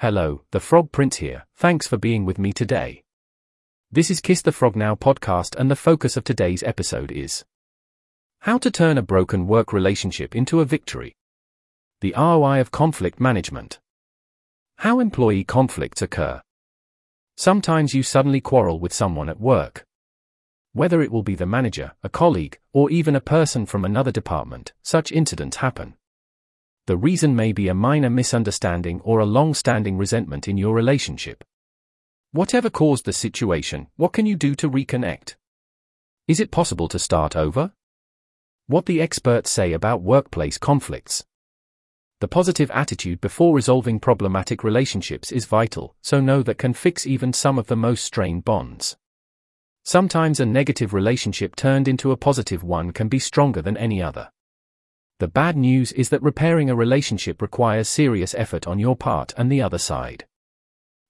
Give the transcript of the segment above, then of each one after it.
Hello, the Frog Prince here. Thanks for being with me today. This is Kiss the Frog Now podcast, and the focus of today's episode is How to turn a broken work relationship into a victory. The ROI of conflict management. How employee conflicts occur. Sometimes you suddenly quarrel with someone at work. Whether it will be the manager, a colleague, or even a person from another department, such incidents happen. The reason may be a minor misunderstanding or a long standing resentment in your relationship. Whatever caused the situation, what can you do to reconnect? Is it possible to start over? What the experts say about workplace conflicts. The positive attitude before resolving problematic relationships is vital, so know that can fix even some of the most strained bonds. Sometimes a negative relationship turned into a positive one can be stronger than any other. The bad news is that repairing a relationship requires serious effort on your part and the other side.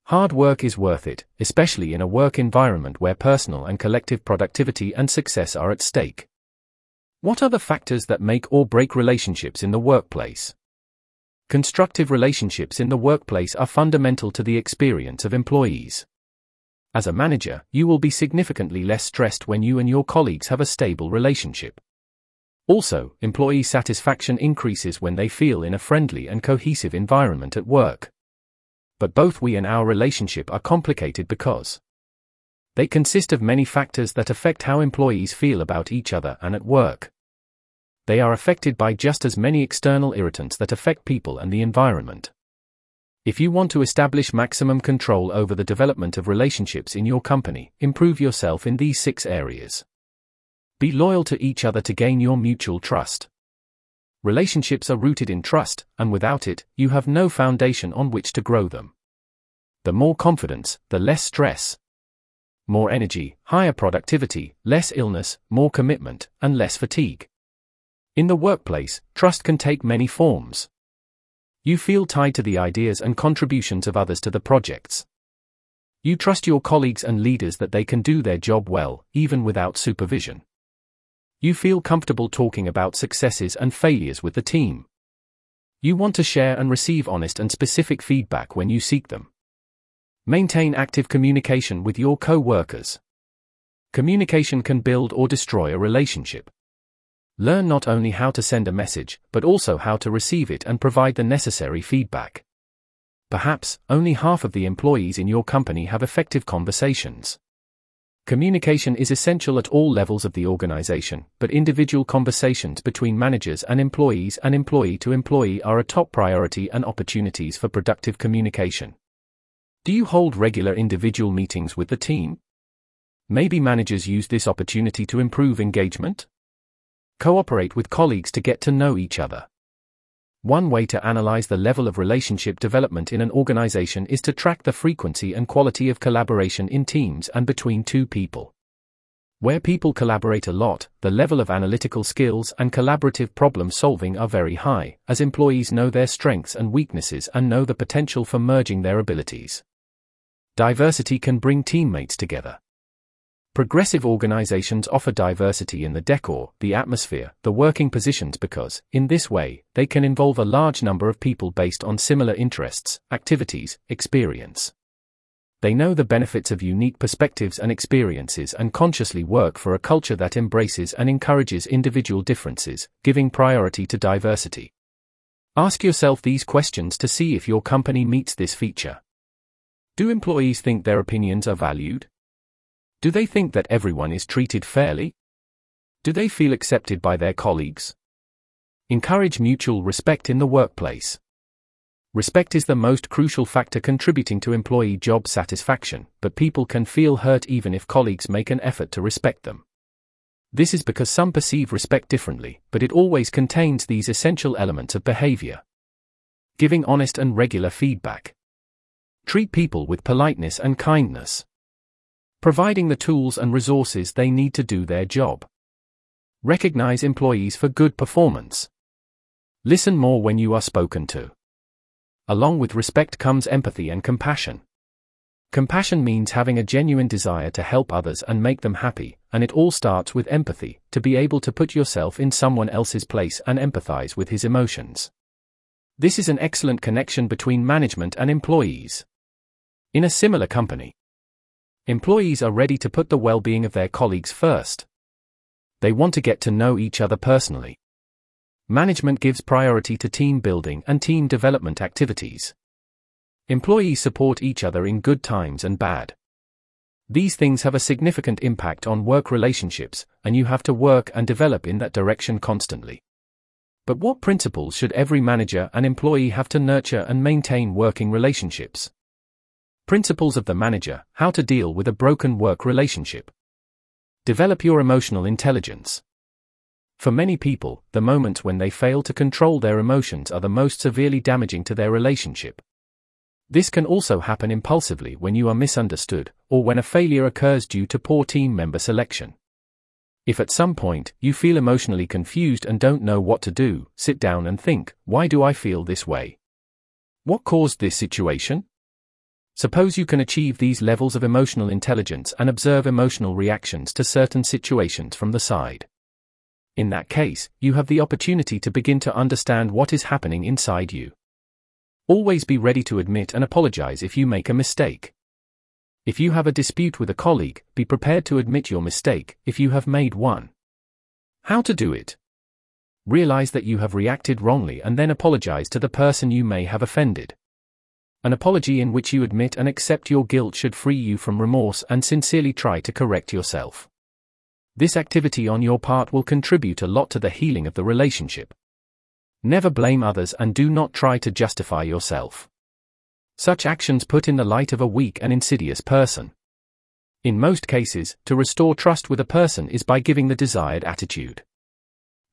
Hard work is worth it, especially in a work environment where personal and collective productivity and success are at stake. What are the factors that make or break relationships in the workplace? Constructive relationships in the workplace are fundamental to the experience of employees. As a manager, you will be significantly less stressed when you and your colleagues have a stable relationship. Also, employee satisfaction increases when they feel in a friendly and cohesive environment at work. But both we and our relationship are complicated because they consist of many factors that affect how employees feel about each other and at work. They are affected by just as many external irritants that affect people and the environment. If you want to establish maximum control over the development of relationships in your company, improve yourself in these six areas. Be loyal to each other to gain your mutual trust. Relationships are rooted in trust, and without it, you have no foundation on which to grow them. The more confidence, the less stress. More energy, higher productivity, less illness, more commitment, and less fatigue. In the workplace, trust can take many forms. You feel tied to the ideas and contributions of others to the projects. You trust your colleagues and leaders that they can do their job well, even without supervision. You feel comfortable talking about successes and failures with the team. You want to share and receive honest and specific feedback when you seek them. Maintain active communication with your co workers. Communication can build or destroy a relationship. Learn not only how to send a message, but also how to receive it and provide the necessary feedback. Perhaps, only half of the employees in your company have effective conversations. Communication is essential at all levels of the organization, but individual conversations between managers and employees and employee to employee are a top priority and opportunities for productive communication. Do you hold regular individual meetings with the team? Maybe managers use this opportunity to improve engagement? Cooperate with colleagues to get to know each other. One way to analyze the level of relationship development in an organization is to track the frequency and quality of collaboration in teams and between two people. Where people collaborate a lot, the level of analytical skills and collaborative problem solving are very high, as employees know their strengths and weaknesses and know the potential for merging their abilities. Diversity can bring teammates together. Progressive organizations offer diversity in the decor, the atmosphere, the working positions because, in this way, they can involve a large number of people based on similar interests, activities, experience. They know the benefits of unique perspectives and experiences and consciously work for a culture that embraces and encourages individual differences, giving priority to diversity. Ask yourself these questions to see if your company meets this feature. Do employees think their opinions are valued? Do they think that everyone is treated fairly? Do they feel accepted by their colleagues? Encourage mutual respect in the workplace. Respect is the most crucial factor contributing to employee job satisfaction, but people can feel hurt even if colleagues make an effort to respect them. This is because some perceive respect differently, but it always contains these essential elements of behavior. Giving honest and regular feedback. Treat people with politeness and kindness providing the tools and resources they need to do their job. Recognize employees for good performance. Listen more when you are spoken to. Along with respect comes empathy and compassion. Compassion means having a genuine desire to help others and make them happy, and it all starts with empathy, to be able to put yourself in someone else's place and empathize with his emotions. This is an excellent connection between management and employees. In a similar company, employees are ready to put the well being of their colleagues first. They want to get to know each other personally. Management gives priority to team building and team development activities. Employees support each other in good times and bad. These things have a significant impact on work relationships, and you have to work and develop in that direction constantly. But what principles should every manager and employee have to nurture and maintain working relationships? Principles of the manager How to deal with a broken work relationship. Develop your emotional intelligence. For many people, the moments when they fail to control their emotions are the most severely damaging to their relationship. This can also happen impulsively when you are misunderstood, or when a failure occurs due to poor team member selection. If at some point you feel emotionally confused and don't know what to do, sit down and think, why do I feel this way? What caused this situation? Suppose you can achieve these levels of emotional intelligence and observe emotional reactions to certain situations from the side. In that case, you have the opportunity to begin to understand what is happening inside you. Always be ready to admit and apologize if you make a mistake. If you have a dispute with a colleague, be prepared to admit your mistake, if you have made one. How to do it? Realize that you have reacted wrongly and then apologize to the person you may have offended. An apology in which you admit and accept your guilt should free you from remorse and sincerely try to correct yourself. This activity on your part will contribute a lot to the healing of the relationship. Never blame others and do not try to justify yourself. Such actions put in the light of a weak and insidious person. In most cases, to restore trust with a person is by giving the desired attitude.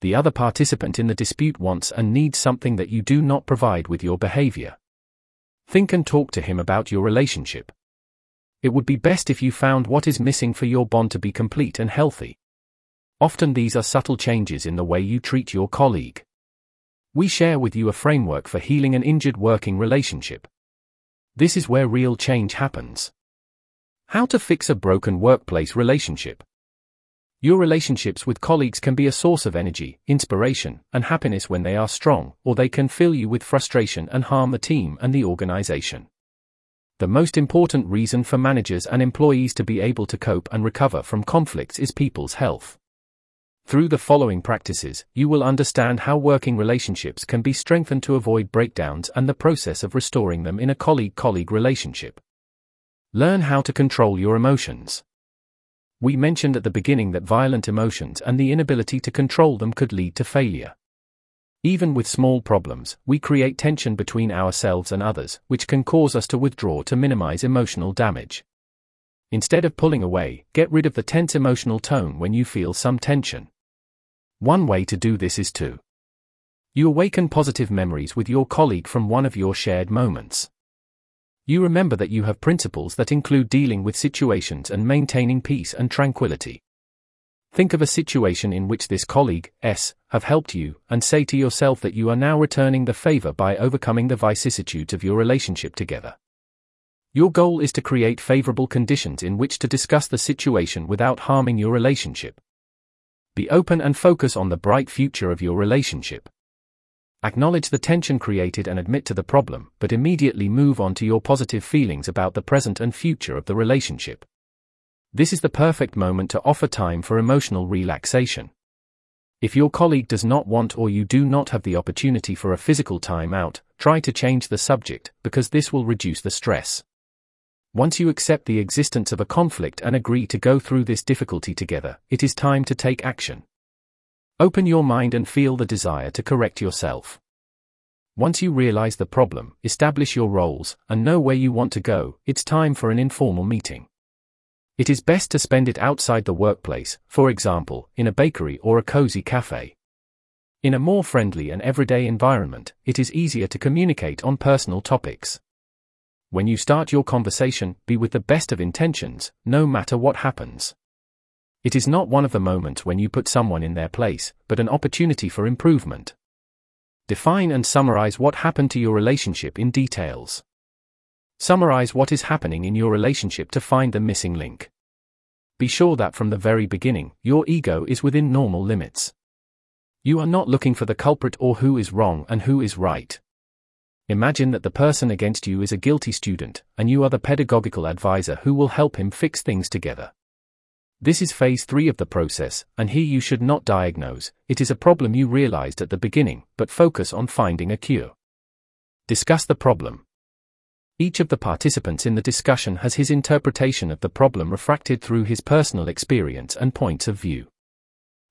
The other participant in the dispute wants and needs something that you do not provide with your behavior. Think and talk to him about your relationship. It would be best if you found what is missing for your bond to be complete and healthy. Often these are subtle changes in the way you treat your colleague. We share with you a framework for healing an injured working relationship. This is where real change happens. How to fix a broken workplace relationship. Your relationships with colleagues can be a source of energy, inspiration, and happiness when they are strong, or they can fill you with frustration and harm the team and the organization. The most important reason for managers and employees to be able to cope and recover from conflicts is people's health. Through the following practices, you will understand how working relationships can be strengthened to avoid breakdowns and the process of restoring them in a colleague colleague relationship. Learn how to control your emotions. We mentioned at the beginning that violent emotions and the inability to control them could lead to failure. Even with small problems, we create tension between ourselves and others, which can cause us to withdraw to minimize emotional damage. Instead of pulling away, get rid of the tense emotional tone when you feel some tension. One way to do this is to you awaken positive memories with your colleague from one of your shared moments. You remember that you have principles that include dealing with situations and maintaining peace and tranquility. Think of a situation in which this colleague, S, have helped you, and say to yourself that you are now returning the favor by overcoming the vicissitudes of your relationship together. Your goal is to create favorable conditions in which to discuss the situation without harming your relationship. Be open and focus on the bright future of your relationship. Acknowledge the tension created and admit to the problem, but immediately move on to your positive feelings about the present and future of the relationship. This is the perfect moment to offer time for emotional relaxation. If your colleague does not want or you do not have the opportunity for a physical time out, try to change the subject, because this will reduce the stress. Once you accept the existence of a conflict and agree to go through this difficulty together, it is time to take action. Open your mind and feel the desire to correct yourself. Once you realize the problem, establish your roles, and know where you want to go, it's time for an informal meeting. It is best to spend it outside the workplace, for example, in a bakery or a cozy cafe. In a more friendly and everyday environment, it is easier to communicate on personal topics. When you start your conversation, be with the best of intentions, no matter what happens. It is not one of the moments when you put someone in their place, but an opportunity for improvement. Define and summarize what happened to your relationship in details. Summarize what is happening in your relationship to find the missing link. Be sure that from the very beginning, your ego is within normal limits. You are not looking for the culprit or who is wrong and who is right. Imagine that the person against you is a guilty student, and you are the pedagogical advisor who will help him fix things together. This is phase 3 of the process, and here you should not diagnose, it is a problem you realized at the beginning, but focus on finding a cure. Discuss the problem. Each of the participants in the discussion has his interpretation of the problem refracted through his personal experience and points of view.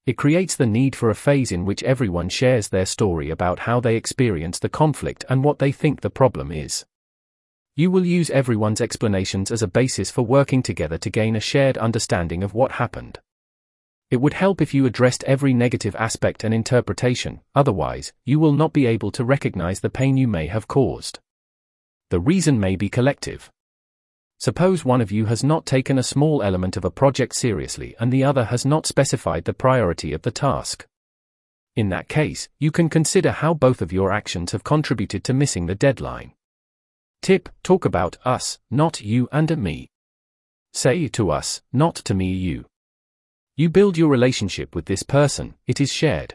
It creates the need for a phase in which everyone shares their story about how they experience the conflict and what they think the problem is. You will use everyone's explanations as a basis for working together to gain a shared understanding of what happened. It would help if you addressed every negative aspect and interpretation, otherwise, you will not be able to recognize the pain you may have caused. The reason may be collective. Suppose one of you has not taken a small element of a project seriously and the other has not specified the priority of the task. In that case, you can consider how both of your actions have contributed to missing the deadline. Tip, talk about us, not you and me. Say to us, not to me you. You build your relationship with this person, it is shared.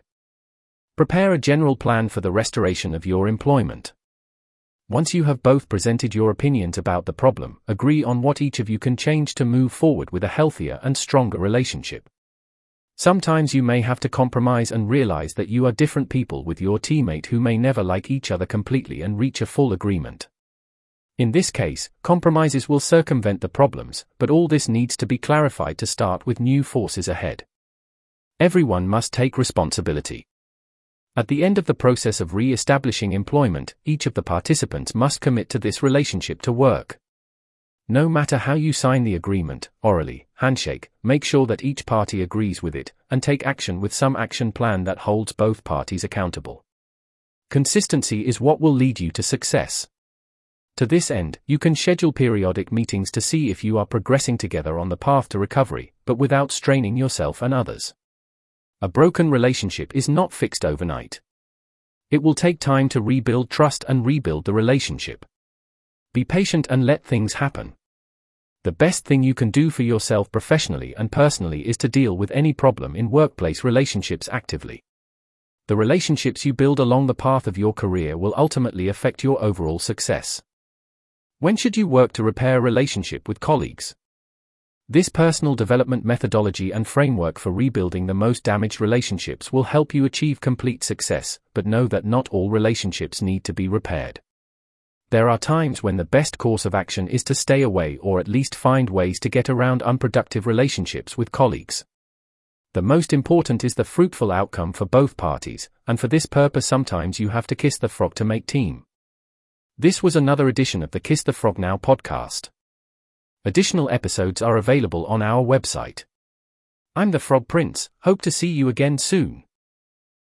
Prepare a general plan for the restoration of your employment. Once you have both presented your opinions about the problem, agree on what each of you can change to move forward with a healthier and stronger relationship. Sometimes you may have to compromise and realize that you are different people with your teammate who may never like each other completely and reach a full agreement. In this case, compromises will circumvent the problems, but all this needs to be clarified to start with new forces ahead. Everyone must take responsibility. At the end of the process of re establishing employment, each of the participants must commit to this relationship to work. No matter how you sign the agreement, orally, handshake, make sure that each party agrees with it, and take action with some action plan that holds both parties accountable. Consistency is what will lead you to success. To this end, you can schedule periodic meetings to see if you are progressing together on the path to recovery, but without straining yourself and others. A broken relationship is not fixed overnight. It will take time to rebuild trust and rebuild the relationship. Be patient and let things happen. The best thing you can do for yourself professionally and personally is to deal with any problem in workplace relationships actively. The relationships you build along the path of your career will ultimately affect your overall success. When should you work to repair a relationship with colleagues? This personal development methodology and framework for rebuilding the most damaged relationships will help you achieve complete success, but know that not all relationships need to be repaired. There are times when the best course of action is to stay away or at least find ways to get around unproductive relationships with colleagues. The most important is the fruitful outcome for both parties, and for this purpose, sometimes you have to kiss the frog to make team. This was another edition of the Kiss the Frog Now podcast. Additional episodes are available on our website. I'm the Frog Prince, hope to see you again soon.